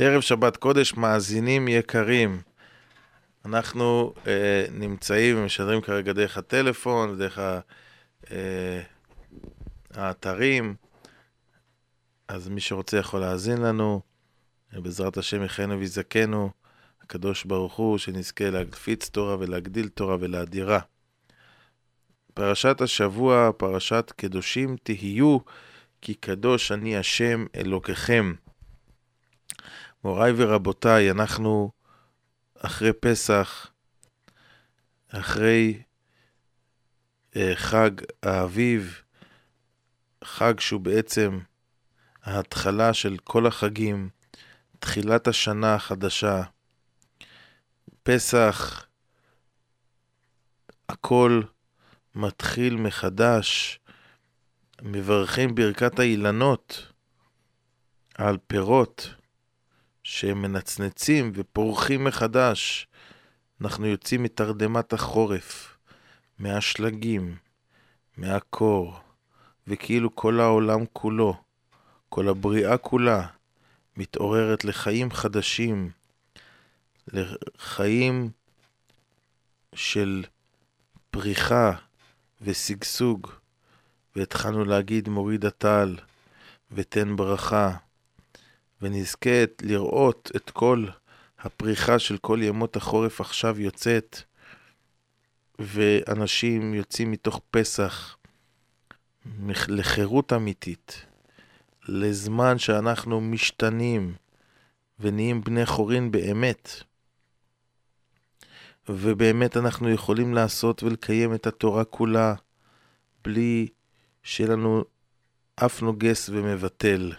ערב שבת קודש, מאזינים יקרים. אנחנו אה, נמצאים ומשדרים כרגע דרך הטלפון, דרך ה, אה, האתרים, אז מי שרוצה יכול להאזין לנו. בעזרת השם יחיינו ויזכנו, הקדוש ברוך הוא, שנזכה להפיץ תורה ולהגדיל תורה ולאדירה. פרשת השבוע, פרשת קדושים תהיו, כי קדוש אני השם אלוקיכם. מוריי ורבותיי, אנחנו אחרי פסח, אחרי אה, חג האביב, חג שהוא בעצם ההתחלה של כל החגים, תחילת השנה החדשה, פסח, הכל מתחיל מחדש, מברכים ברכת האילנות על פירות שהם מנצנצים ופורחים מחדש. אנחנו יוצאים מתרדמת החורף, מהשלגים, מהקור, וכאילו כל העולם כולו, כל הבריאה כולה, מתעוררת לחיים חדשים, לחיים של פריחה ושגשוג, והתחלנו להגיד מוריד הטל ותן ברכה, ונזכה לראות את כל הפריחה של כל ימות החורף עכשיו יוצאת, ואנשים יוצאים מתוך פסח לחירות אמיתית, לזמן שאנחנו משתנים ונהיים בני חורין באמת. ובאמת אנחנו יכולים לעשות ולקיים את התורה כולה בלי שיהיה לנו אף נוגס ומבטל.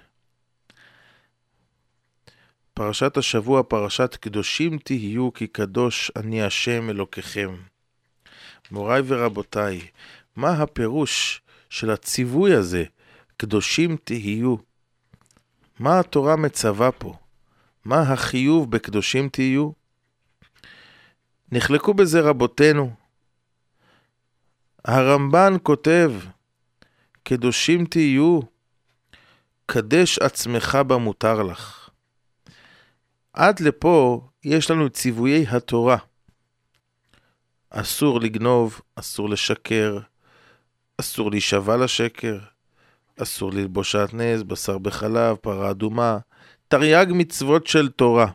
פרשת השבוע, פרשת קדושים תהיו, כי קדוש אני השם אלוקיכם. מוריי ורבותיי, מה הפירוש של הציווי הזה, קדושים תהיו? מה התורה מצווה פה? מה החיוב בקדושים תהיו? נחלקו בזה רבותינו. הרמב"ן כותב, קדושים תהיו, קדש עצמך במותר לך. עד לפה יש לנו ציוויי התורה. אסור לגנוב, אסור לשקר, אסור להישבע לשקר, אסור ללבוש שעטנז, בשר בחלב, פרה אדומה, תרי"ג מצוות של תורה.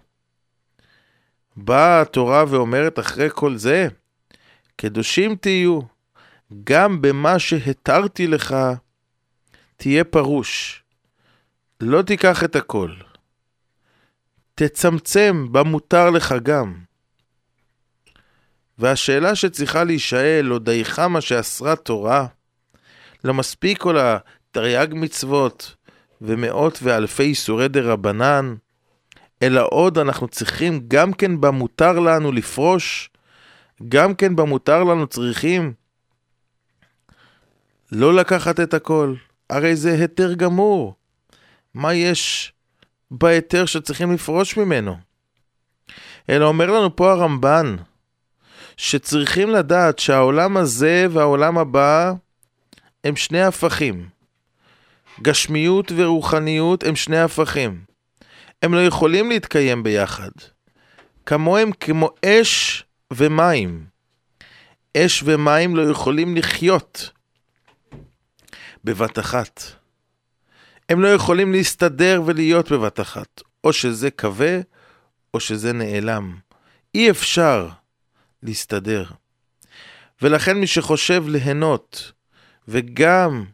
באה התורה ואומרת אחרי כל זה, קדושים תהיו, גם במה שהתרתי לך, תהיה פרוש. לא תיקח את הכל. תצמצם במותר לך גם. והשאלה שצריכה להישאל, עוד היכמה שאסרה תורה, לא מספיק כל התרי"ג מצוות ומאות ואלפי איסורי דה רבנן, אלא עוד אנחנו צריכים גם כן במותר לנו לפרוש, גם כן במותר לנו צריכים לא לקחת את הכל, הרי זה היתר גמור. מה יש בהיתר שצריכים לפרוש ממנו? אלא אומר לנו פה הרמב"ן, שצריכים לדעת שהעולם הזה והעולם הבא הם שני הפכים. גשמיות ורוחניות הם שני הפכים. הם לא יכולים להתקיים ביחד. כמוהם כמו אש ומים. אש ומים לא יכולים לחיות בבת אחת. הם לא יכולים להסתדר ולהיות בבת אחת. או שזה כבה, או שזה נעלם. אי אפשר להסתדר. ולכן מי שחושב ליהנות, וגם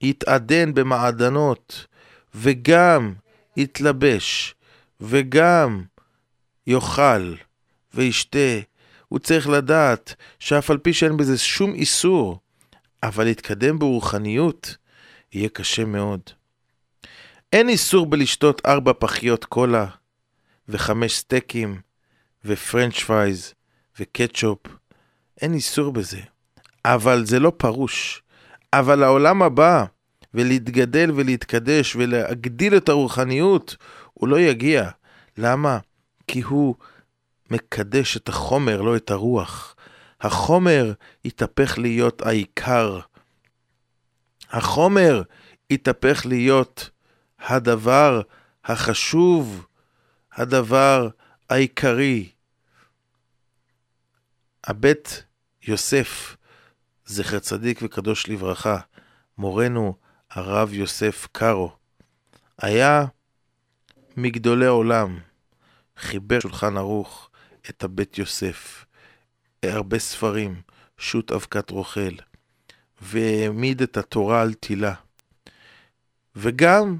יתעדן במעדנות, וגם יתלבש, וגם יאכל וישתה, הוא צריך לדעת שאף על פי שאין בזה שום איסור, אבל להתקדם ברוחניות יהיה קשה מאוד. אין איסור בלשתות ארבע פחיות קולה, וחמש סטייקים, ו french fries, וקטשופ. אין איסור בזה. אבל זה לא פרוש. אבל העולם הבא, ולהתגדל ולהתקדש ולהגדיל את הרוחניות, הוא לא יגיע. למה? כי הוא מקדש את החומר, לא את הרוח. החומר יתהפך להיות העיקר. החומר יתהפך להיות הדבר החשוב, הדבר העיקרי. הבית יוסף, זכר צדיק וקדוש לברכה, מורנו הרב יוסף קארו, היה מגדולי עולם, חיבר שולחן ערוך את הבית יוסף, הרבה ספרים, שו"ת אבקת רוכל, והעמיד את התורה על תילה. וגם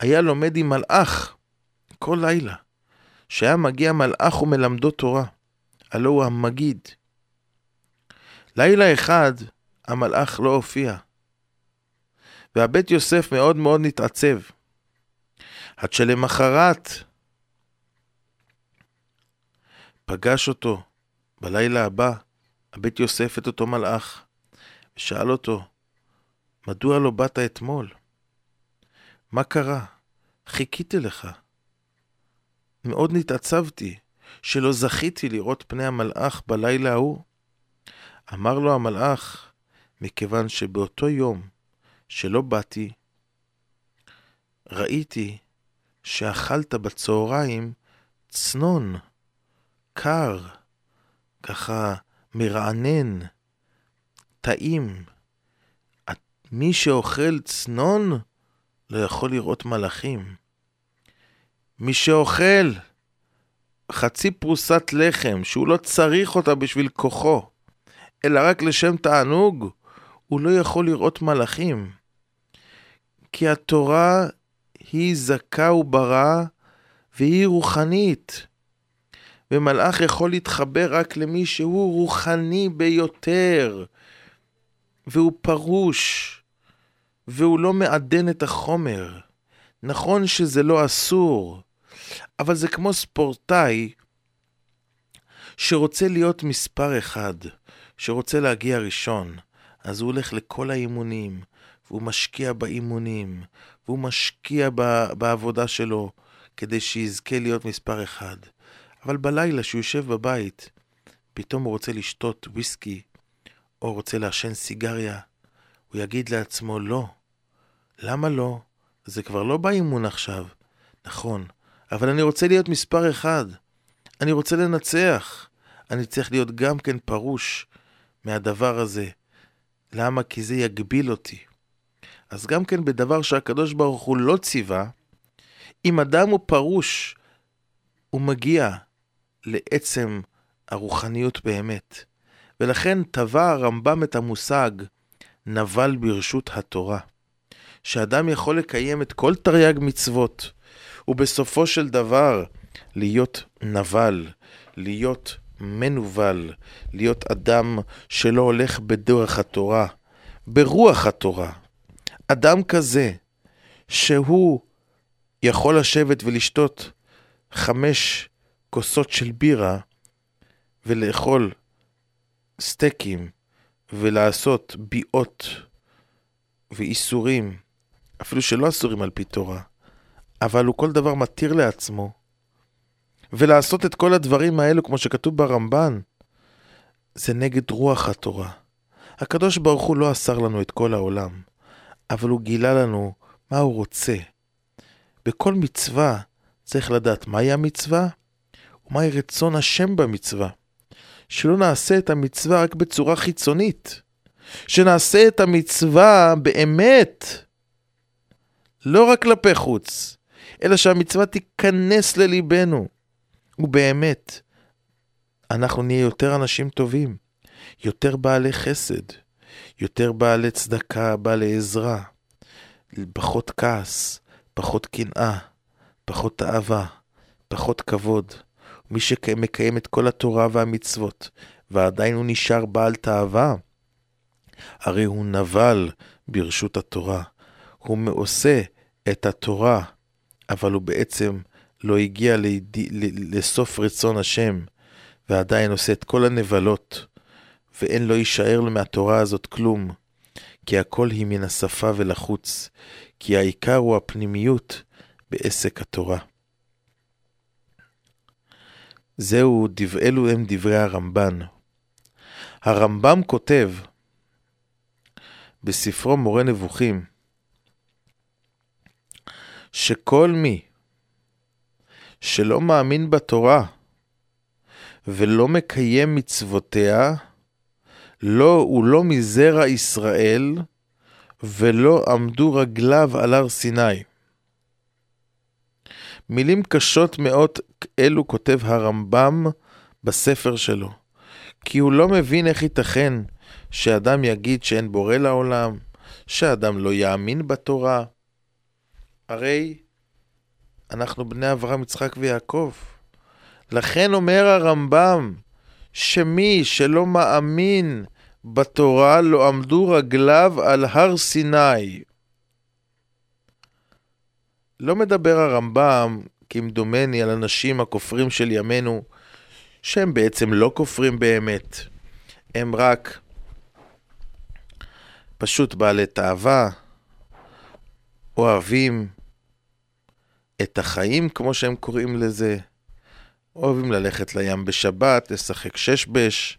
היה לומד עם מלאך כל לילה, שהיה מגיע מלאך ומלמדו תורה, הלא הוא המגיד. לילה אחד המלאך לא הופיע, והבית יוסף מאוד מאוד נתעצב. עד שלמחרת פגש אותו בלילה הבא, הבית יוסף את אותו מלאך, ושאל אותו, מדוע לא באת אתמול? מה קרה? חיכיתי לך. מאוד נתעצבתי שלא זכיתי לראות פני המלאך בלילה ההוא. אמר לו המלאך, מכיוון שבאותו יום שלא באתי, ראיתי שאכלת בצהריים צנון, קר, ככה מרענן, טעים. מי שאוכל צנון לא יכול לראות מלאכים. מי שאוכל חצי פרוסת לחם, שהוא לא צריך אותה בשביל כוחו, אלא רק לשם תענוג, הוא לא יכול לראות מלאכים. כי התורה היא זכה וברא והיא רוחנית. ומלאך יכול להתחבר רק למי שהוא רוחני ביותר, והוא פרוש, והוא לא מעדן את החומר. נכון שזה לא אסור, אבל זה כמו ספורטאי שרוצה להיות מספר אחד, שרוצה להגיע ראשון, אז הוא הולך לכל האימונים, והוא משקיע באימונים, והוא משקיע בעבודה שלו כדי שיזכה להיות מספר אחד. אבל בלילה, שהוא יושב בבית, פתאום הוא רוצה לשתות וויסקי, או רוצה לעשן סיגריה, הוא יגיד לעצמו לא. למה לא? זה כבר לא באימון עכשיו. נכון, אבל אני רוצה להיות מספר אחד. אני רוצה לנצח. אני צריך להיות גם כן פרוש מהדבר הזה. למה? כי זה יגביל אותי. אז גם כן בדבר שהקדוש ברוך הוא לא ציווה, אם אדם הוא פרוש, הוא מגיע לעצם הרוחניות באמת. ולכן טבע הרמב"ם את המושג נבל ברשות התורה. שאדם יכול לקיים את כל תרי"ג מצוות, ובסופו של דבר להיות נבל, להיות מנוול, להיות אדם שלא הולך בדרך התורה, ברוח התורה. אדם כזה, שהוא יכול לשבת ולשתות חמש כוסות של בירה ולאכול סטייקים ולעשות ביעות ואיסורים, אפילו שלא אסורים על פי תורה, אבל הוא כל דבר מתיר לעצמו, ולעשות את כל הדברים האלו, כמו שכתוב ברמב"ן, זה נגד רוח התורה. הקדוש ברוך הוא לא אסר לנו את כל העולם, אבל הוא גילה לנו מה הוא רוצה. בכל מצווה צריך לדעת מהי המצווה ומהי רצון השם במצווה. שלא נעשה את המצווה רק בצורה חיצונית, שנעשה את המצווה באמת, לא רק כלפי חוץ, אלא שהמצווה תיכנס לליבנו. ובאמת, אנחנו נהיה יותר אנשים טובים, יותר בעלי חסד, יותר בעלי צדקה, בעלי עזרה, פחות כעס, פחות קנאה, פחות אהבה, פחות כבוד. מי שמקיים את כל התורה והמצוות, ועדיין הוא נשאר בעל תאווה, הרי הוא נבל ברשות התורה. הוא מעושה את התורה, אבל הוא בעצם לא הגיע ליד... לסוף רצון השם, ועדיין עושה את כל הנבלות, ואין לו יישאר לו מהתורה הזאת כלום, כי הכל היא מן השפה ולחוץ, כי העיקר הוא הפנימיות בעסק התורה. זהו, אלו הם דברי הרמב"ן. הרמב"ם כותב בספרו מורה נבוכים, שכל מי שלא מאמין בתורה ולא מקיים מצוותיה, לא, הוא לא מזרע ישראל, ולא עמדו רגליו על הר סיני. מילים קשות מאוד אלו כותב הרמב"ם בספר שלו, כי הוא לא מבין איך ייתכן שאדם יגיד שאין בורא לעולם, שאדם לא יאמין בתורה. הרי אנחנו בני אברהם, יצחק ויעקב. לכן אומר הרמב"ם, שמי שלא מאמין בתורה לא עמדו רגליו על הר סיני. לא מדבר הרמב"ם, כמדומני, על אנשים הכופרים של ימינו, שהם בעצם לא כופרים באמת. הם רק פשוט בעלי תאווה, אוהבים את החיים, כמו שהם קוראים לזה, אוהבים ללכת לים בשבת, לשחק שש בש,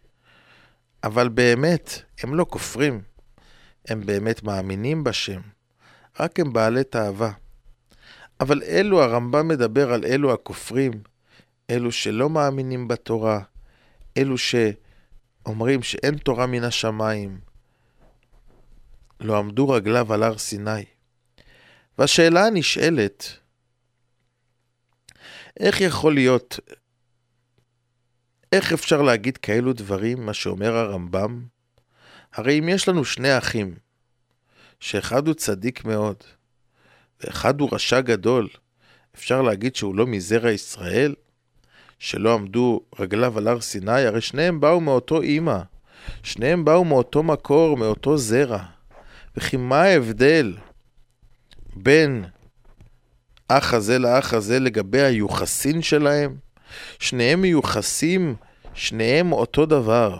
אבל באמת, הם לא כופרים, הם באמת מאמינים בשם, רק הם בעלי תאווה. אבל אלו, הרמב"ם מדבר על אלו הכופרים, אלו שלא מאמינים בתורה, אלו שאומרים שאין תורה מן השמיים, לא עמדו רגליו על הר סיני. והשאלה הנשאלת, איך יכול להיות, איך אפשר להגיד כאלו דברים, מה שאומר הרמב"ם? הרי אם יש לנו שני אחים, שאחד הוא צדיק מאוד, ואחד הוא רשע גדול, אפשר להגיד שהוא לא מזרע ישראל? שלא עמדו רגליו על הר סיני? הרי שניהם באו מאותו אימא, שניהם באו מאותו מקור, מאותו זרע. וכי מה ההבדל בין אח הזה לאח הזה לגבי היוחסין שלהם? שניהם מיוחסים, שניהם אותו דבר.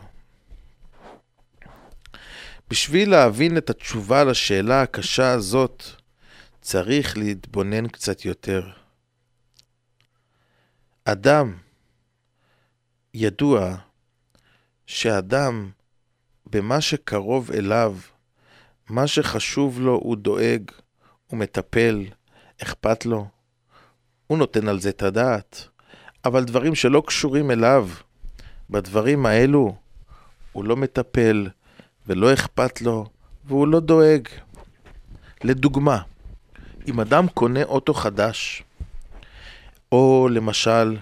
בשביל להבין את התשובה לשאלה הקשה הזאת, צריך להתבונן קצת יותר. אדם, ידוע שאדם, במה שקרוב אליו, מה שחשוב לו הוא דואג, הוא מטפל, אכפת לו, הוא נותן על זה את הדעת. אבל דברים שלא קשורים אליו, בדברים האלו, הוא לא מטפל ולא אכפת לו והוא לא דואג. לדוגמה, אם אדם קונה אוטו חדש, או למשל,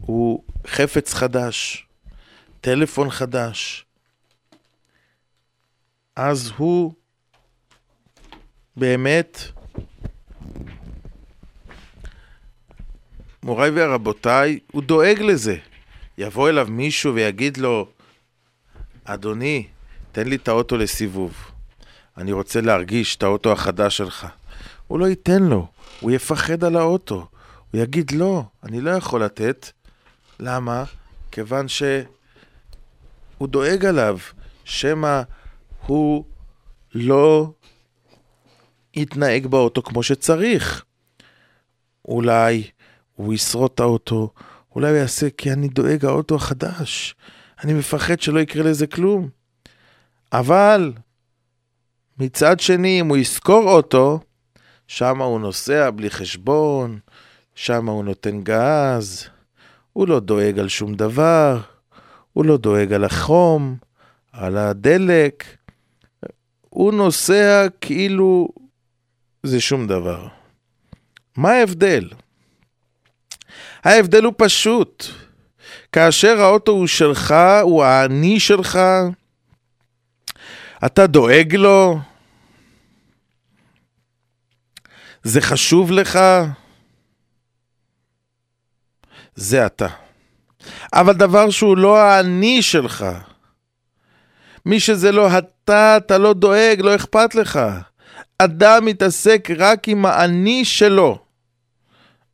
הוא חפץ חדש, טלפון חדש, אז הוא באמת, מוריי ורבותיי, הוא דואג לזה. יבוא אליו מישהו ויגיד לו, אדוני, תן לי את האוטו לסיבוב. אני רוצה להרגיש את האוטו החדש שלך. הוא לא ייתן לו, הוא יפחד על האוטו. הוא יגיד, לא, אני לא יכול לתת. למה? כיוון שהוא דואג עליו, שמא הוא לא יתנהג באוטו כמו שצריך. אולי הוא ישרוד את האוטו, אולי הוא יעשה כי אני דואג האוטו החדש. אני מפחד שלא יקרה לזה כלום. אבל מצד שני, אם הוא ישכור אוטו, שם הוא נוסע בלי חשבון, שם הוא נותן גז, הוא לא דואג על שום דבר, הוא לא דואג על החום, על הדלק, הוא נוסע כאילו זה שום דבר. מה ההבדל? ההבדל הוא פשוט. כאשר האוטו הוא שלך, הוא האני שלך, אתה דואג לו, זה חשוב לך, זה אתה. אבל דבר שהוא לא האני שלך, מי שזה לא אתה, אתה לא דואג, לא אכפת לך. אדם מתעסק רק עם האני שלו.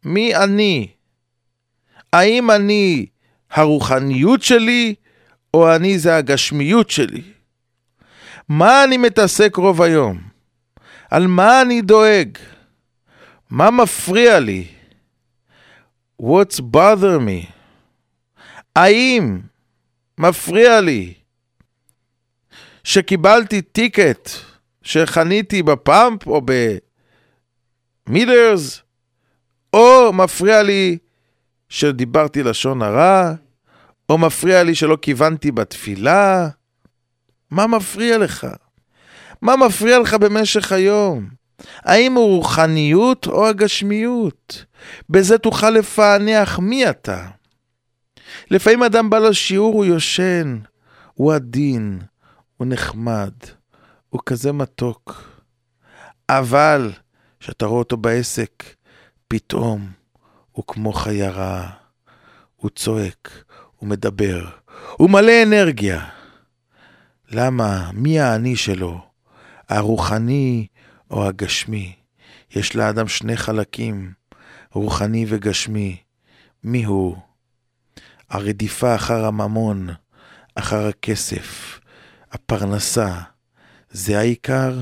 מי אני? האם אני הרוחניות שלי, או אני זה הגשמיות שלי? מה אני מתעסק רוב היום? על מה אני דואג? מה מפריע לי? What's bother me? האם מפריע לי שקיבלתי טיקט שחניתי בפאמפ או במילרס או מפריע לי שדיברתי לשון הרע, או מפריע לי שלא כיוונתי בתפילה. מה מפריע לך? מה מפריע לך במשך היום? האם הוא רוחניות או הגשמיות? בזה תוכל לפענח מי אתה. לפעמים אדם בא לשיעור, הוא יושן, הוא עדין, הוא נחמד, הוא כזה מתוק. אבל כשאתה רואה אותו בעסק, פתאום הוא כמו חיה רעה. הוא צועק, הוא מדבר, הוא מלא אנרגיה. למה? מי האני שלו? הרוחני או הגשמי? יש לאדם שני חלקים, רוחני וגשמי. מי הוא? הרדיפה אחר הממון, אחר הכסף, הפרנסה, זה העיקר?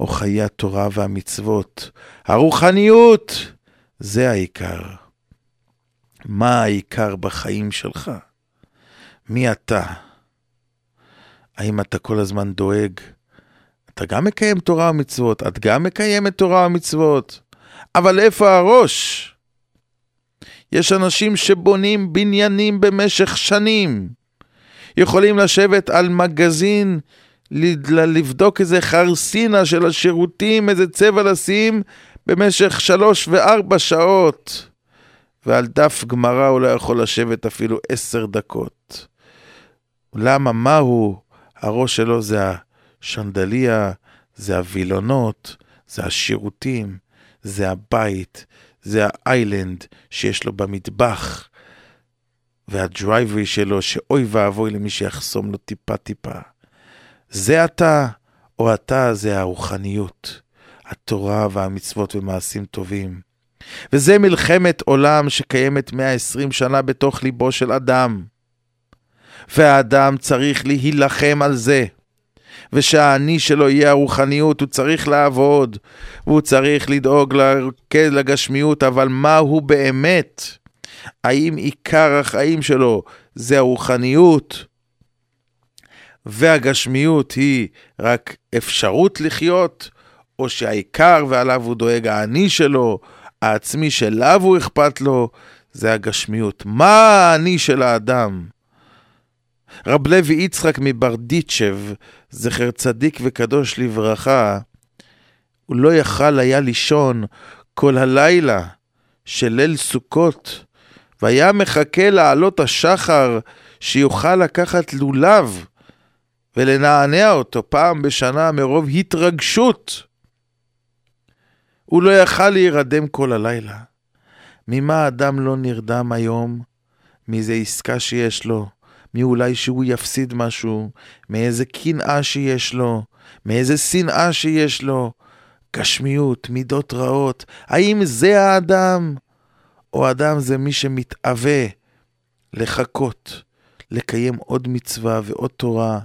או חיי התורה והמצוות? הרוחניות, זה העיקר. מה העיקר בחיים שלך? מי אתה? האם אתה כל הזמן דואג? אתה גם מקיים תורה ומצוות, את גם מקיימת תורה ומצוות, אבל איפה הראש? יש אנשים שבונים בניינים במשך שנים. יכולים לשבת על מגזין, לבדוק איזה חרסינה של השירותים, איזה צבע לשים, במשך שלוש וארבע שעות. ועל דף גמרא הוא לא יכול לשבת אפילו עשר דקות. למה? מהו? הראש שלו זה השנדליה, זה הווילונות, זה השירותים, זה הבית, זה האיילנד שיש לו במטבח, והדרייברי שלו, שאוי ואבוי למי שיחסום לו טיפה-טיפה. זה אתה, או אתה זה הרוחניות, התורה והמצוות ומעשים טובים. וזה מלחמת עולם שקיימת 120 שנה בתוך ליבו של אדם. והאדם צריך להילחם על זה. ושהאני שלו יהיה הרוחניות, הוא צריך לעבוד, והוא צריך לדאוג לגשמיות, אבל מה הוא באמת? האם עיקר החיים שלו זה הרוחניות, והגשמיות היא רק אפשרות לחיות, או שהעיקר ועליו הוא דואג האני שלו, העצמי שלו הוא אכפת לו, זה הגשמיות. מה האני של האדם? רב לוי יצחק מברדיצ'ב, זכר צדיק וקדוש לברכה, הוא לא יכל היה לישון כל הלילה של ליל סוכות, והיה מחכה לעלות השחר שיוכל לקחת לולב ולנענע אותו פעם בשנה מרוב התרגשות. הוא לא יכל להירדם כל הלילה. ממה אדם לא נרדם היום? מאיזה עסקה שיש לו, מאולי שהוא יפסיד משהו, מאיזה קנאה שיש לו, מאיזה שנאה שיש לו, גשמיות, מידות רעות. האם זה האדם? או אדם זה מי שמתאווה לחכות, לקיים עוד מצווה ועוד תורה,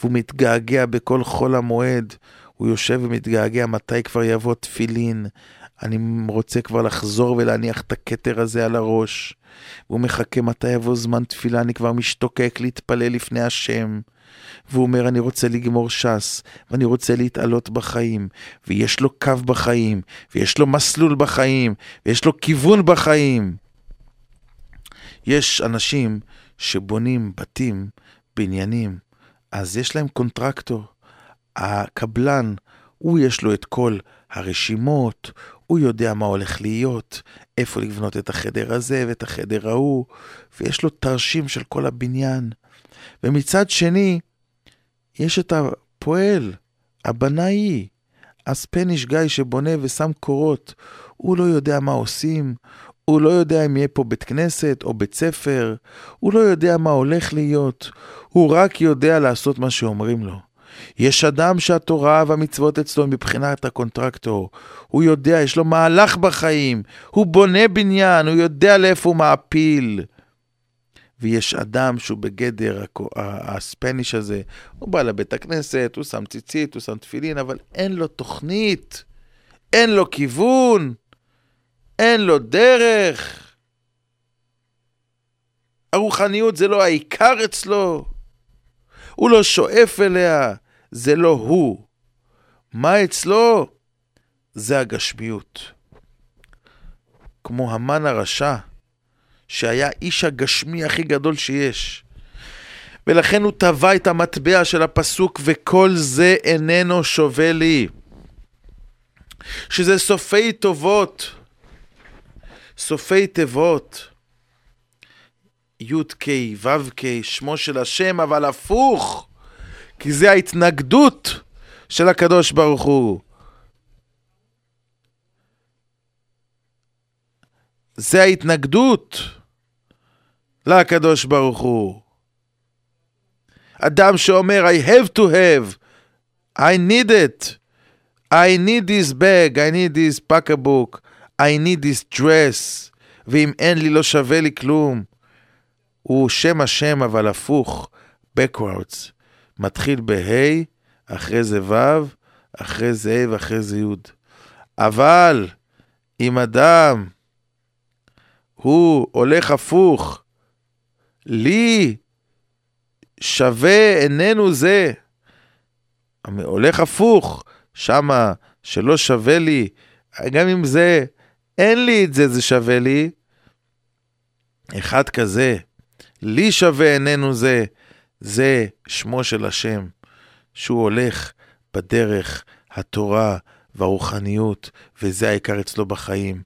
והוא מתגעגע בכל חול המועד, הוא יושב ומתגעגע מתי כבר יבוא תפילין, אני רוצה כבר לחזור ולהניח את הכתר הזה על הראש. והוא מחכה מתי יבוא זמן תפילה, אני כבר משתוקק להתפלל לפני השם. והוא אומר, אני רוצה לגמור ש"ס, ואני רוצה להתעלות בחיים, ויש לו קו בחיים, ויש לו מסלול בחיים, ויש לו כיוון בחיים. יש אנשים שבונים בתים, בניינים, אז יש להם קונטרקטור. הקבלן, הוא יש לו את כל הרשימות, הוא יודע מה הולך להיות, איפה לבנות את החדר הזה ואת החדר ההוא, ויש לו תרשים של כל הבניין. ומצד שני, יש את הפועל, הבנאי, הספניש גיא שבונה ושם קורות. הוא לא יודע מה עושים, הוא לא יודע אם יהיה פה בית כנסת או בית ספר, הוא לא יודע מה הולך להיות, הוא רק יודע לעשות מה שאומרים לו. יש אדם שהתורה והמצוות אצלו מבחינת ה contractor. הוא יודע, יש לו מהלך בחיים, הוא בונה בניין, הוא יודע לאיפה הוא מעפיל. ויש אדם שהוא בגדר ה Spanish הזה, הוא בא לבית הכנסת, הוא שם ציצית, הוא שם תפילין, אבל אין לו תוכנית, אין לו כיוון, אין לו דרך. הרוחניות זה לא העיקר אצלו, הוא לא שואף אליה, זה לא הוא. מה אצלו? זה הגשמיות. כמו המן הרשע, שהיה איש הגשמי הכי גדול שיש. ולכן הוא טבע את המטבע של הפסוק, וכל זה איננו שווה לי. שזה סופי טובות, סופי תיבות, י"ק, ו"ק, שמו של השם, אבל הפוך, כי זה ההתנגדות של הקדוש ברוך הוא. זה ההתנגדות לקדוש ברוך הוא. אדם שאומר, I have to have, I need it, I need this bag, I need this pocketbook, I need this dress, ואם אין לי לא שווה לי כלום. הוא שם השם אבל הפוך, backwards. מתחיל בה', אחרי זה ו', אחרי זה ה' ואחרי זה י'. אבל אם אדם הוא הולך הפוך, לי שווה איננו זה. הולך הפוך, שמה שלא שווה לי, גם אם זה, אין לי את זה, זה שווה לי. אחד כזה, לי שווה איננו זה, זה שמו של השם, שהוא הולך בדרך התורה והרוחניות, וזה העיקר אצלו בחיים.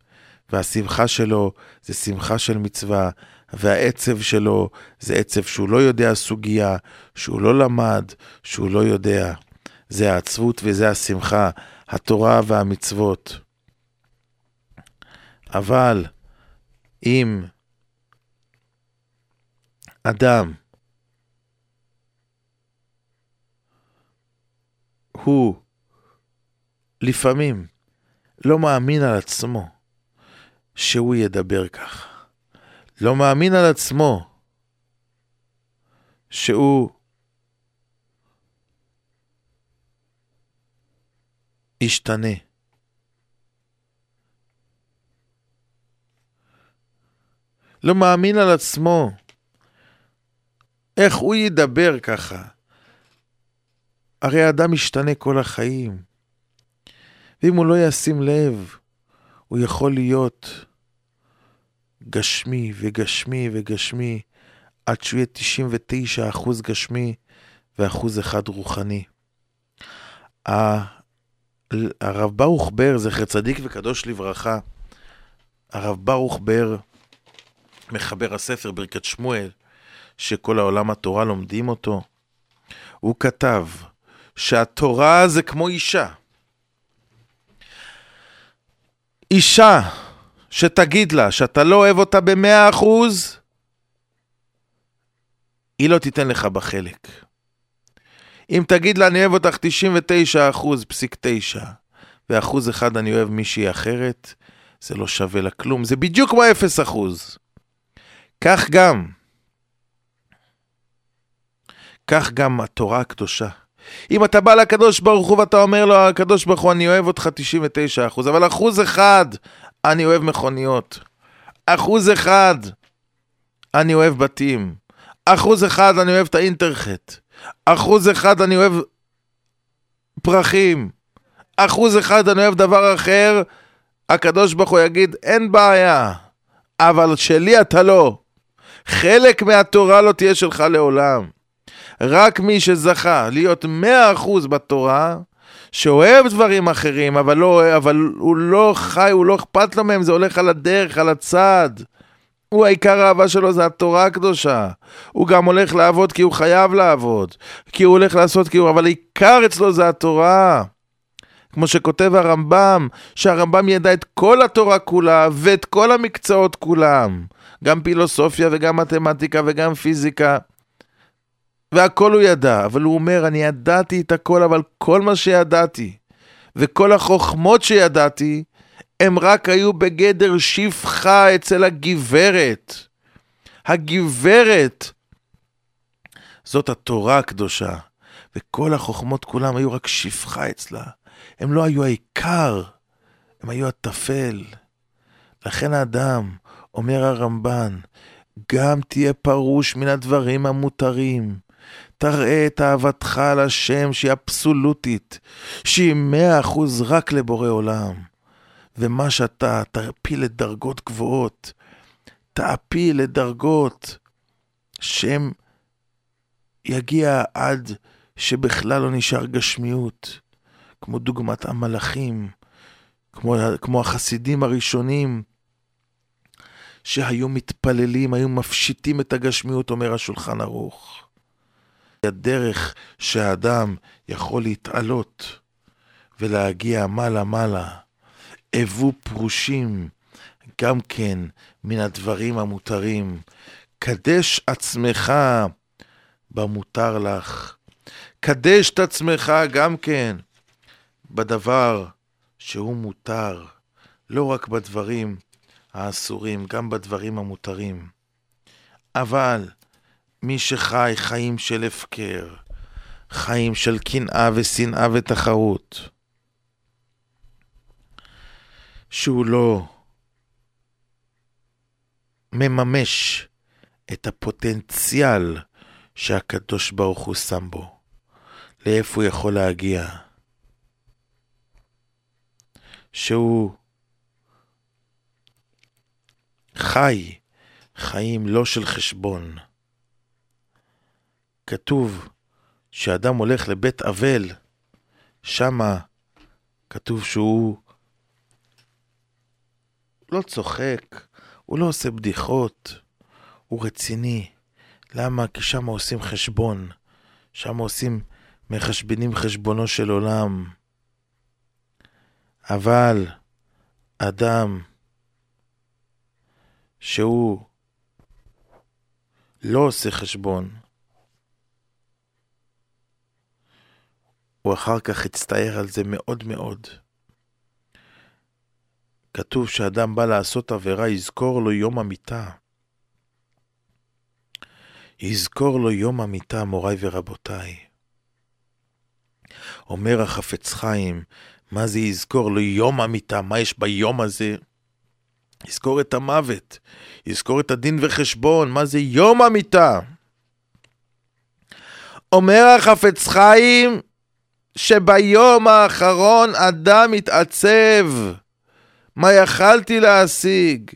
והשמחה שלו זה שמחה של מצווה, והעצב שלו זה עצב שהוא לא יודע סוגיה, שהוא לא למד, שהוא לא יודע. זה העצבות וזה השמחה, התורה והמצוות. אבל אם אדם הוא לפעמים לא מאמין על עצמו שהוא ידבר כך. לא מאמין על עצמו שהוא ישתנה. לא מאמין על עצמו. איך הוא ידבר ככה? הרי האדם משתנה כל החיים. ואם הוא לא ישים לב, הוא יכול להיות גשמי וגשמי וגשמי, עד שהוא יהיה 99 אחוז גשמי ואחוז אחד רוחני. הרב ברוך בר, זכר צדיק וקדוש לברכה, הרב ברוך בר, מחבר הספר ברכת שמואל, שכל העולם התורה לומדים אותו, הוא כתב שהתורה זה כמו אישה. אישה שתגיד לה שאתה לא אוהב אותה במאה אחוז, היא לא תיתן לך בחלק. אם תגיד לה אני אוהב אותך 99 אחוז פסיק 9 ואחוז אחד אני אוהב מישהי אחרת, זה לא שווה לה כלום, זה בדיוק כמו 0 אחוז. כך גם, כך גם התורה הקדושה. אם אתה בא לקדוש ברוך הוא ואתה אומר לו, הקדוש ברוך הוא, אני אוהב אותך 99 אחוז, אבל אחוז אחד אני אוהב מכוניות. אחוז אחד אני אוהב בתים. אחוז אחד אני אוהב את האינטרחט. אחוז אחד אני אוהב פרחים. אחוז אחד אני אוהב דבר אחר, הקדוש ברוך הוא יגיד, אין בעיה, אבל שלי אתה לא. חלק מהתורה לא תהיה שלך לעולם. רק מי שזכה להיות מאה אחוז בתורה, שאוהב דברים אחרים, אבל, לא, אבל הוא לא חי, הוא לא אכפת לו מהם, זה הולך על הדרך, על הצד. הוא העיקר האהבה שלו זה התורה הקדושה. הוא גם הולך לעבוד כי הוא חייב לעבוד. כי הוא הולך לעשות כי הוא... אבל העיקר אצלו זה התורה. כמו שכותב הרמב"ם, שהרמב"ם ידע את כל התורה כולה ואת כל המקצועות כולם. גם פילוסופיה וגם מתמטיקה וגם פיזיקה. והכל הוא ידע, אבל הוא אומר, אני ידעתי את הכל, אבל כל מה שידעתי, וכל החוכמות שידעתי, הם רק היו בגדר שפחה אצל הגברת. הגברת, זאת התורה הקדושה, וכל החוכמות כולם היו רק שפחה אצלה. הם לא היו העיקר, הם היו הטפל. לכן האדם, אומר הרמב"ן, גם תהיה פרוש מן הדברים המותרים. תראה את אהבתך על השם שהיא אבסולוטית, שהיא מאה אחוז רק לבורא עולם. ומה שאתה תעפיל לדרגות גבוהות, תעפיל לדרגות שהם יגיע עד שבכלל לא נשאר גשמיות, כמו דוגמת המלאכים, כמו, כמו החסידים הראשונים, שהיו מתפללים, היו מפשיטים את הגשמיות, אומר השולחן ערוך. הדרך שהאדם יכול להתעלות ולהגיע מעלה-מעלה, הבו פרושים גם כן מן הדברים המותרים. קדש עצמך במותר לך. קדש את עצמך גם כן בדבר שהוא מותר, לא רק בדברים האסורים, גם בדברים המותרים. אבל מי שחי חיים של הפקר, חיים של קנאה ושנאה ותחרות, שהוא לא מממש את הפוטנציאל שהקדוש ברוך הוא שם בו, לאיפה הוא יכול להגיע. שהוא חי חיים לא של חשבון. כתוב שאדם הולך לבית אבל, שמה כתוב שהוא לא צוחק, הוא לא עושה בדיחות, הוא רציני. למה? כי שם עושים חשבון, שם עושים, מחשבנים חשבונו של עולם. אבל אדם שהוא לא עושה חשבון, הוא אחר כך הצטער על זה מאוד מאוד. כתוב שאדם בא לעשות עבירה, יזכור לו יום המיטה. יזכור לו יום המיטה, מוריי ורבותיי. אומר החפץ חיים, מה זה יזכור לו יום המיטה? מה יש ביום הזה? יזכור את המוות, יזכור את הדין וחשבון, מה זה יום המיטה? אומר החפץ חיים שביום האחרון אדם מתעצב. מה יכלתי להשיג?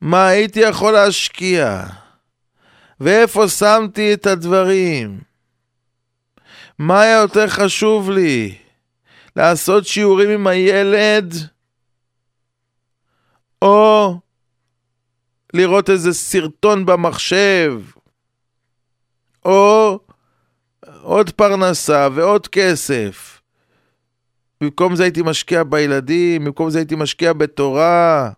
מה הייתי יכול להשקיע? ואיפה שמתי את הדברים? מה היה יותר חשוב לי? לעשות שיעורים עם הילד? או לראות איזה סרטון במחשב? או עוד פרנסה ועוד כסף. במקום זה הייתי משקיע בילדים, במקום זה הייתי משקיע בתורה.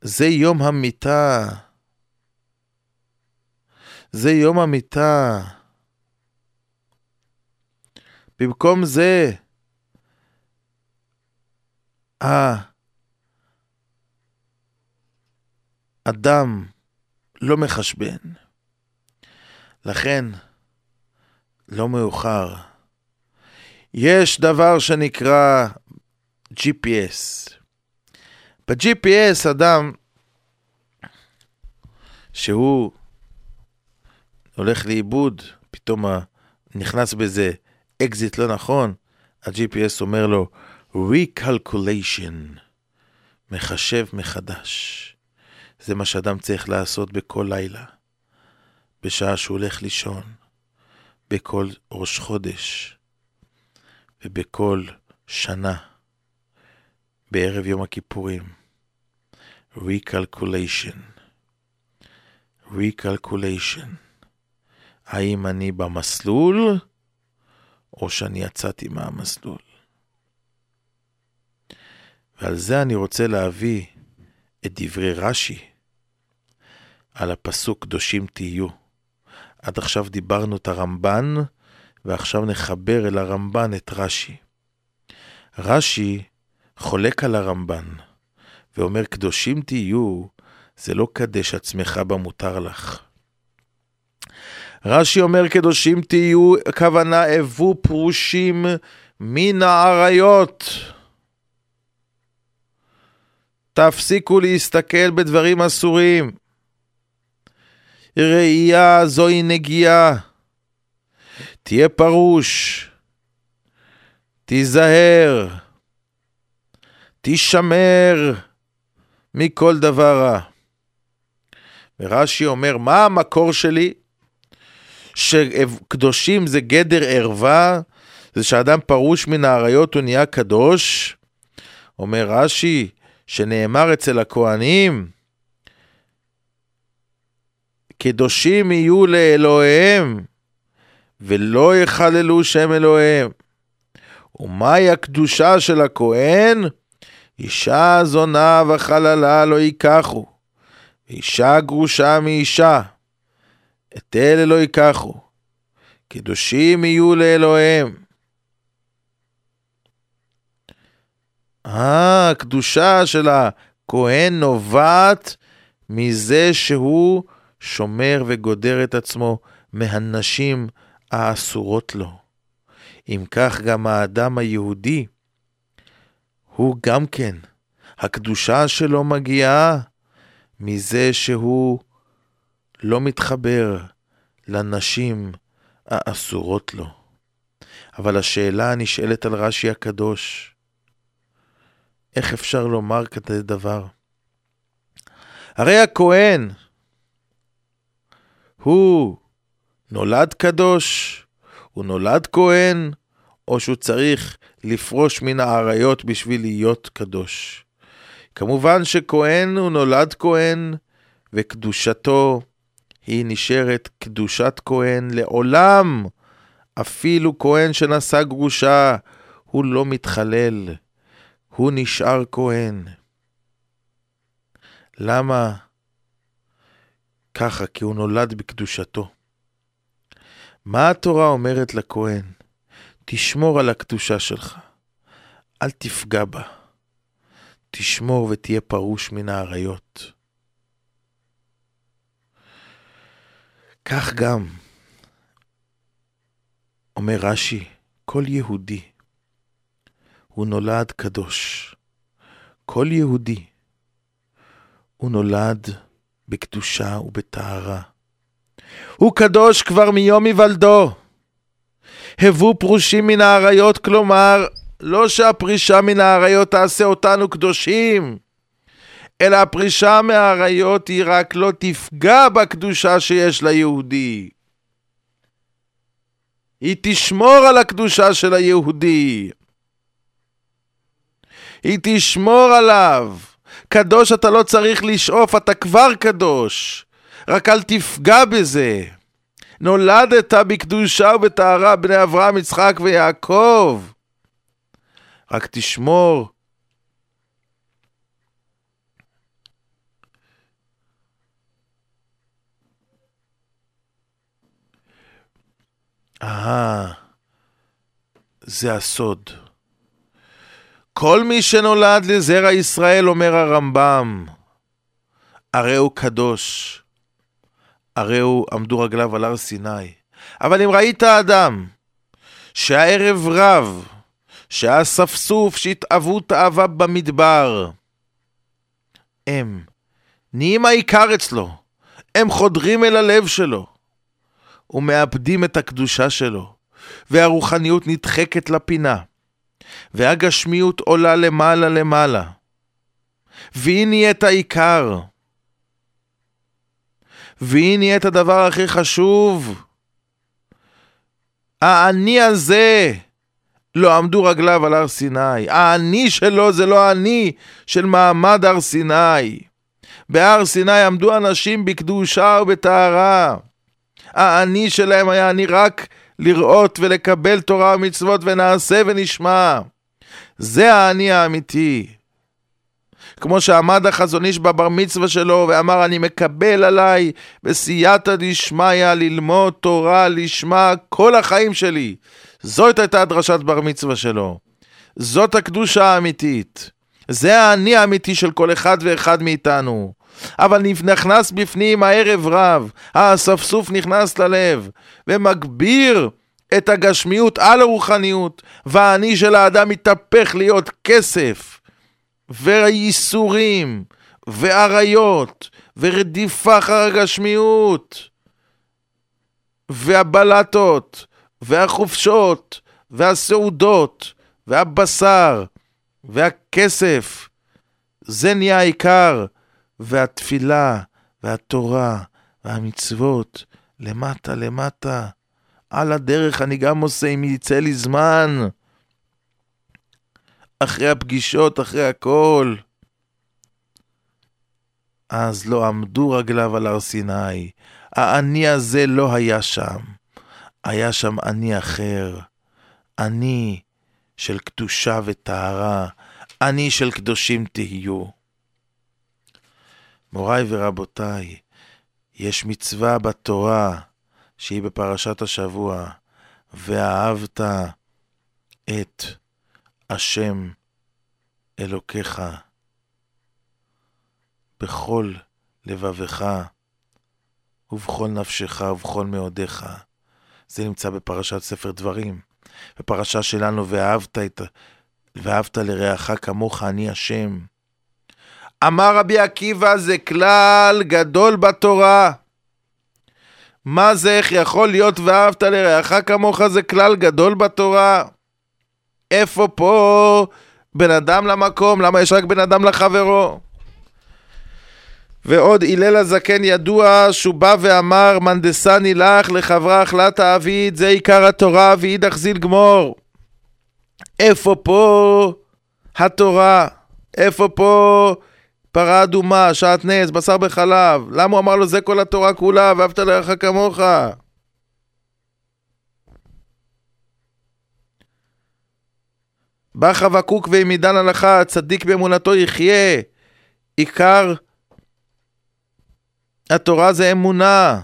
זה יום המיטה. זה יום המיטה. במקום זה, האדם לא מחשבן. לכן, לא מאוחר. יש דבר שנקרא GPS. ב-GPS אדם שהוא הולך לאיבוד, פתאום נכנס בזה אקזיט לא נכון, ה-GPS אומר לו Recalculation, מחשב מחדש. זה מה שאדם צריך לעשות בכל לילה. בשעה שהוא הולך לישון, בכל ראש חודש ובכל שנה, בערב יום הכיפורים. Recalculation. Recalculation. האם אני במסלול או שאני יצאתי מהמסלול? ועל זה אני רוצה להביא את דברי רש"י על הפסוק קדושים תהיו. עד עכשיו דיברנו את הרמב"ן, ועכשיו נחבר אל הרמב"ן את רש"י. רש"י חולק על הרמב"ן, ואומר, קדושים תהיו, זה לא קדש עצמך במותר לך. רש"י אומר, קדושים תהיו, הכוונה, הבו פרושים מן האריות. תפסיקו להסתכל בדברים אסורים. ראייה זוהי נגיעה. תהיה פרוש, תיזהר, תישמר מכל דבר רע. ורש"י אומר, מה המקור שלי? שקדושים זה גדר ערווה, זה שאדם פרוש מן האריות הוא נהיה קדוש. אומר רש"י, שנאמר אצל הכהנים, קדושים יהיו לאלוהיהם, ולא יחללו שם אלוהיהם. ומהי הקדושה של הכהן? אישה זונה וחללה לא ייקחו, ואישה גרושה מאישה, את אלה לא ייקחו, קדושים יהיו לאלוהיהם. אה, הקדושה של הכהן נובעת מזה שהוא שומר וגודר את עצמו מהנשים האסורות לו. אם כך גם האדם היהודי, הוא גם כן, הקדושה שלו מגיעה מזה שהוא לא מתחבר לנשים האסורות לו. אבל השאלה הנשאלת על רש"י הקדוש, איך אפשר לומר כזה דבר? הרי הכהן, הוא נולד קדוש, הוא נולד כהן, או שהוא צריך לפרוש מן האריות בשביל להיות קדוש. כמובן שכהן הוא נולד כהן, וקדושתו היא נשארת קדושת כהן לעולם. אפילו כהן שנשא גרושה, הוא לא מתחלל, הוא נשאר כהן. למה? ככה, כי הוא נולד בקדושתו. מה התורה אומרת לכהן? תשמור על הקדושה שלך, אל תפגע בה. תשמור ותהיה פרוש מן האריות. כך גם, אומר רש"י, כל יהודי הוא נולד קדוש. כל יהודי הוא נולד בקדושה ובטהרה. הוא קדוש כבר מיום היוולדו. הבו פרושים מן האריות, כלומר, לא שהפרישה מן האריות תעשה אותנו קדושים, אלא הפרישה מהאריות היא רק לא תפגע בקדושה שיש ליהודי. היא תשמור על הקדושה של היהודי. היא תשמור עליו. קדוש אתה לא צריך לשאוף, אתה כבר קדוש. רק אל תפגע בזה. נולדת בקדושה ובטהרה בני אברהם, יצחק ויעקב. רק תשמור אהה, זה הסוד. כל מי שנולד לזרע ישראל, אומר הרמב"ם, הרי הוא קדוש. הרי הוא עמדו רגליו על הר סיני. אבל אם ראית אדם שהערב רב, שהאספסוף שהתאוו תאווה במדבר, הם נהיים העיקר אצלו, הם חודרים אל הלב שלו, ומאבדים את הקדושה שלו, והרוחניות נדחקת לפינה, והגשמיות עולה למעלה למעלה, והיא נהיית העיקר. והיא נהיית הדבר הכי חשוב. האני הזה לא עמדו רגליו על הר סיני. האני שלו זה לא האני של מעמד הר סיני. בהר סיני עמדו אנשים בקדושה ובטהרה. האני שלהם היה אני רק לראות ולקבל תורה ומצוות ונעשה ונשמע. זה האני האמיתי. כמו שעמד החזון איש בבר מצווה שלו ואמר אני מקבל עליי בסייעתא דשמיא ללמוד תורה לשמה כל החיים שלי. זאת הייתה דרשת בר מצווה שלו. זאת הקדושה האמיתית. זה האני האמיתי של כל אחד ואחד מאיתנו. אבל נכנס בפנים הערב רב, האספסוף נכנס ללב ומגביר את הגשמיות על הרוחניות, והאני של האדם מתהפך להיות כסף. והייסורים, ואריות, ורדיפה אחר הגשמיות, והבלטות, והחופשות, והסעודות, והבשר, והכסף, זה נהיה העיקר, והתפילה, והתורה, והמצוות, למטה, למטה. על הדרך אני גם עושה אם יצא לי זמן. אחרי הפגישות, אחרי הכל. אז לא עמדו רגליו על הר סיני. האני הזה לא היה שם. היה שם אני אחר. אני של קדושה וטהרה. אני של קדושים תהיו. מוריי ורבותיי, יש מצווה בתורה שהיא בפרשת השבוע, ואהבת את השם אלוקיך בכל לבבך ובכל נפשך ובכל מאודיך. זה נמצא בפרשת ספר דברים. בפרשה שלנו, ואהבת, את, ואהבת לרעך כמוך אני השם. אמר רבי עקיבא, זה כלל גדול בתורה. מה זה, איך יכול להיות ואהבת לרעך כמוך זה כלל גדול בתורה? איפה פה בן אדם למקום? למה יש רק בן אדם לחברו? ועוד הלל הזקן ידוע שהוא בא ואמר מנדסני לך לחברך לה תעביד זה עיקר התורה ואידך זיל גמור איפה פה התורה? איפה פה פרה אדומה, שעטנז, בשר בחלב? למה הוא אמר לו זה כל התורה כולה ואהבת לרעך כמוך? בא חבקוק ועמידן הלכה, צדיק באמונתו יחיה. עיקר התורה זה אמונה.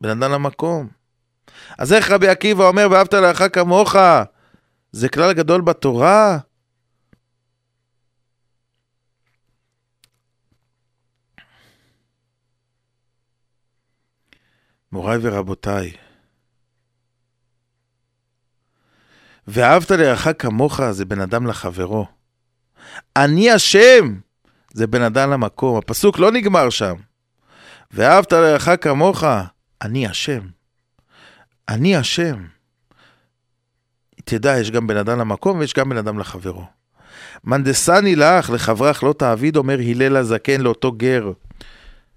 בן אדם למקום. אז איך רבי עקיבא אומר, ואהבת לך כמוך, זה כלל גדול בתורה? מוריי ורבותיי, ואהבת לרעך כמוך זה בן אדם לחברו. אני השם זה בן אדם למקום. הפסוק לא נגמר שם. ואהבת לרעך כמוך, אני השם. אני השם. תדע, יש גם בן אדם למקום ויש גם בן אדם לחברו. מנדסני לך, לחברך לא תעביד, אומר הלל הזקן לאותו גר.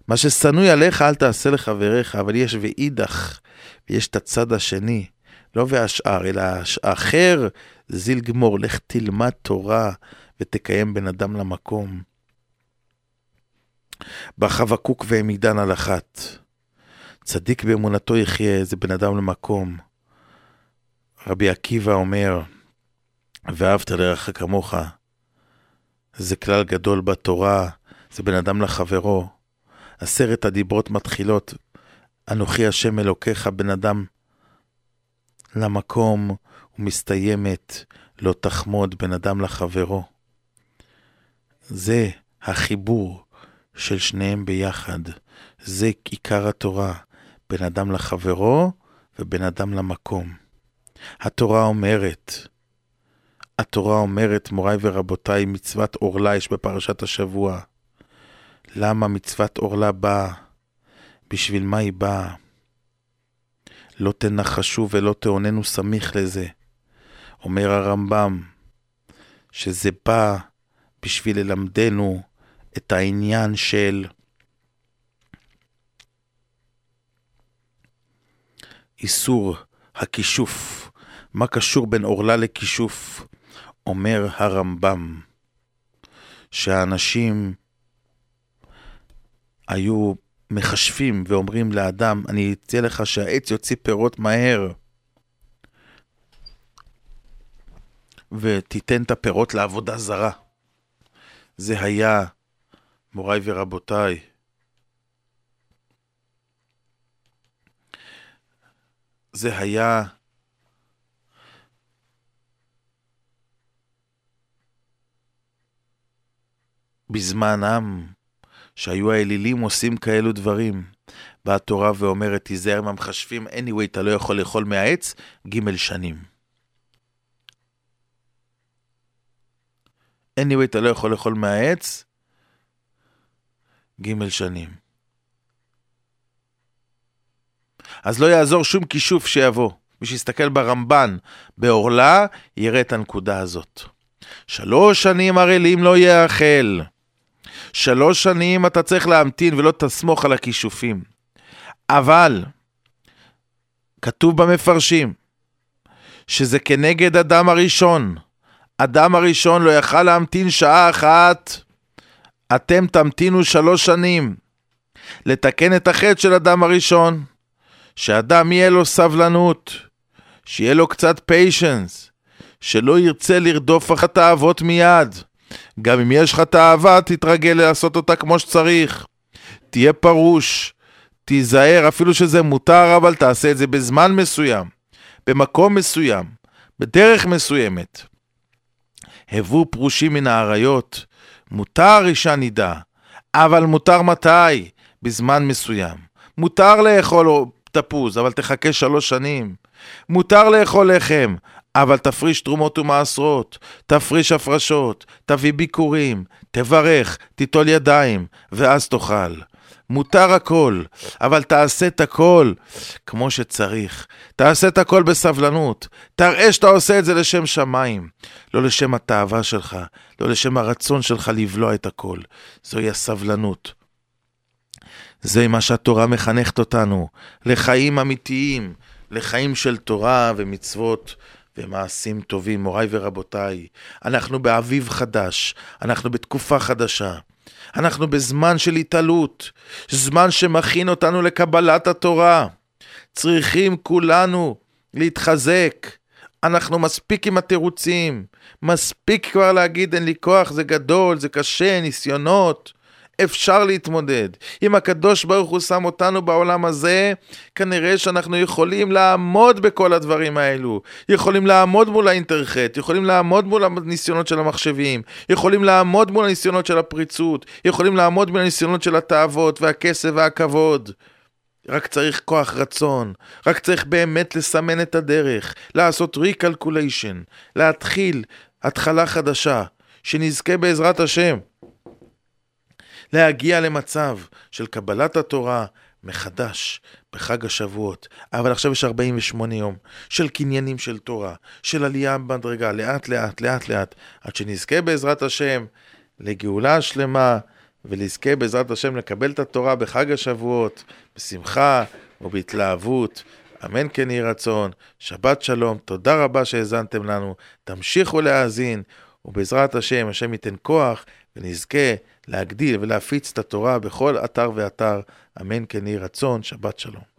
מה ששנוי עליך אל תעשה לחבריך, אבל יש ואידך, ויש את הצד השני. לא והשאר, אלא האחר, זיל גמור, לך תלמד תורה ותקיים בן אדם למקום. בא חבקוק והעמידן על אחת. צדיק באמונתו יחיה, זה בן אדם למקום. רבי עקיבא אומר, ואהבת לרעך כמוך, זה כלל גדול בתורה, זה בן אדם לחברו. עשרת הדיברות מתחילות, אנוכי השם אלוקיך, בן אדם למקום, ומסתיימת, לא תחמוד בן אדם לחברו. זה החיבור של שניהם ביחד. זה עיקר התורה, בין אדם לחברו ובין אדם למקום. התורה אומרת, התורה אומרת, מוריי ורבותיי, מצוות עורלה יש בפרשת השבוע. למה מצוות עורלה באה? בשביל מה היא באה? לא תנחשו ולא תאוננו סמיך לזה. אומר הרמב"ם, שזה בא בשביל ללמדנו את העניין של איסור הכישוף. מה קשור בין עורלה לכישוף? אומר הרמב"ם, שהאנשים היו מחשבים ואומרים לאדם, אני אציע לך שהעץ יוציא פירות מהר, ותיתן את הפירות לעבודה זרה. זה היה, מוריי ורבותיי, זה היה בזמנם, שהיו האלילים עושים כאלו דברים. באה התורה ואומרת, תיזהר מהמחשבים, anyway, אתה לא יכול לאכול מהעץ, ג' שנים. anyway, אתה לא יכול לאכול מהעץ, ג' שנים. אז לא יעזור שום כישוף שיבוא. מי שיסתכל ברמב"ן בעורלה, יראה את הנקודה הזאת. שלוש שנים ערלים לא יאכל. שלוש שנים אתה צריך להמתין ולא תסמוך על הכישופים. אבל, כתוב במפרשים, שזה כנגד אדם הראשון. אדם הראשון לא יכל להמתין שעה אחת, אתם תמתינו שלוש שנים. לתקן את החטא של אדם הראשון, שאדם יהיה לו סבלנות, שיהיה לו קצת פיישנס, שלא ירצה לרדוף אחת התאוות מיד. גם אם יש לך תאווה, תתרגל לעשות אותה כמו שצריך. תהיה פרוש, תיזהר, אפילו שזה מותר, אבל תעשה את זה בזמן מסוים, במקום מסוים, בדרך מסוימת. הבו פרושים מן האריות, מותר אישה נידה, אבל מותר מתי? בזמן מסוים. מותר לאכול תפוז, אבל תחכה שלוש שנים. מותר לאכול לחם, אבל תפריש תרומות ומעשרות, תפריש הפרשות, תביא ביקורים, תברך, תיטול ידיים, ואז תאכל. מותר הכל, אבל תעשה את הכל כמו שצריך. תעשה את הכל בסבלנות. תראה שאתה עושה את זה לשם שמיים, לא לשם התאווה שלך, לא לשם הרצון שלך לבלוע את הכל. זוהי הסבלנות. זה מה שהתורה מחנכת אותנו, לחיים אמיתיים, לחיים של תורה ומצוות ומעשים טובים. מוריי ורבותיי, אנחנו באביב חדש, אנחנו בתקופה חדשה. אנחנו בזמן של התעלות, זמן שמכין אותנו לקבלת התורה. צריכים כולנו להתחזק. אנחנו מספיק עם התירוצים, מספיק כבר להגיד אין לי כוח, זה גדול, זה קשה, ניסיונות. אפשר להתמודד. אם הקדוש ברוך הוא שם אותנו בעולם הזה, כנראה שאנחנו יכולים לעמוד בכל הדברים האלו. יכולים לעמוד מול האינטרנט, יכולים לעמוד מול הניסיונות של המחשבים, יכולים לעמוד מול הניסיונות של הפריצות, יכולים לעמוד מול הניסיונות של התאוות והכסף והכבוד. רק צריך כוח רצון, רק צריך באמת לסמן את הדרך, לעשות recalculation, להתחיל התחלה חדשה, שנזכה בעזרת השם להגיע למצב של קבלת התורה מחדש בחג השבועות. אבל עכשיו יש 48 יום של קניינים של תורה, של עלייה במדרגה, לאט לאט, לאט לאט, עד שנזכה בעזרת השם לגאולה שלמה, ולזכה בעזרת השם לקבל את התורה בחג השבועות, בשמחה ובהתלהבות. אמן כן יהי רצון, שבת שלום, תודה רבה שהאזנתם לנו, תמשיכו להאזין, ובעזרת השם, השם ייתן כוח ונזכה להגדיל ולהפיץ את התורה בכל אתר ואתר, אמן כן יהי רצון, שבת שלום.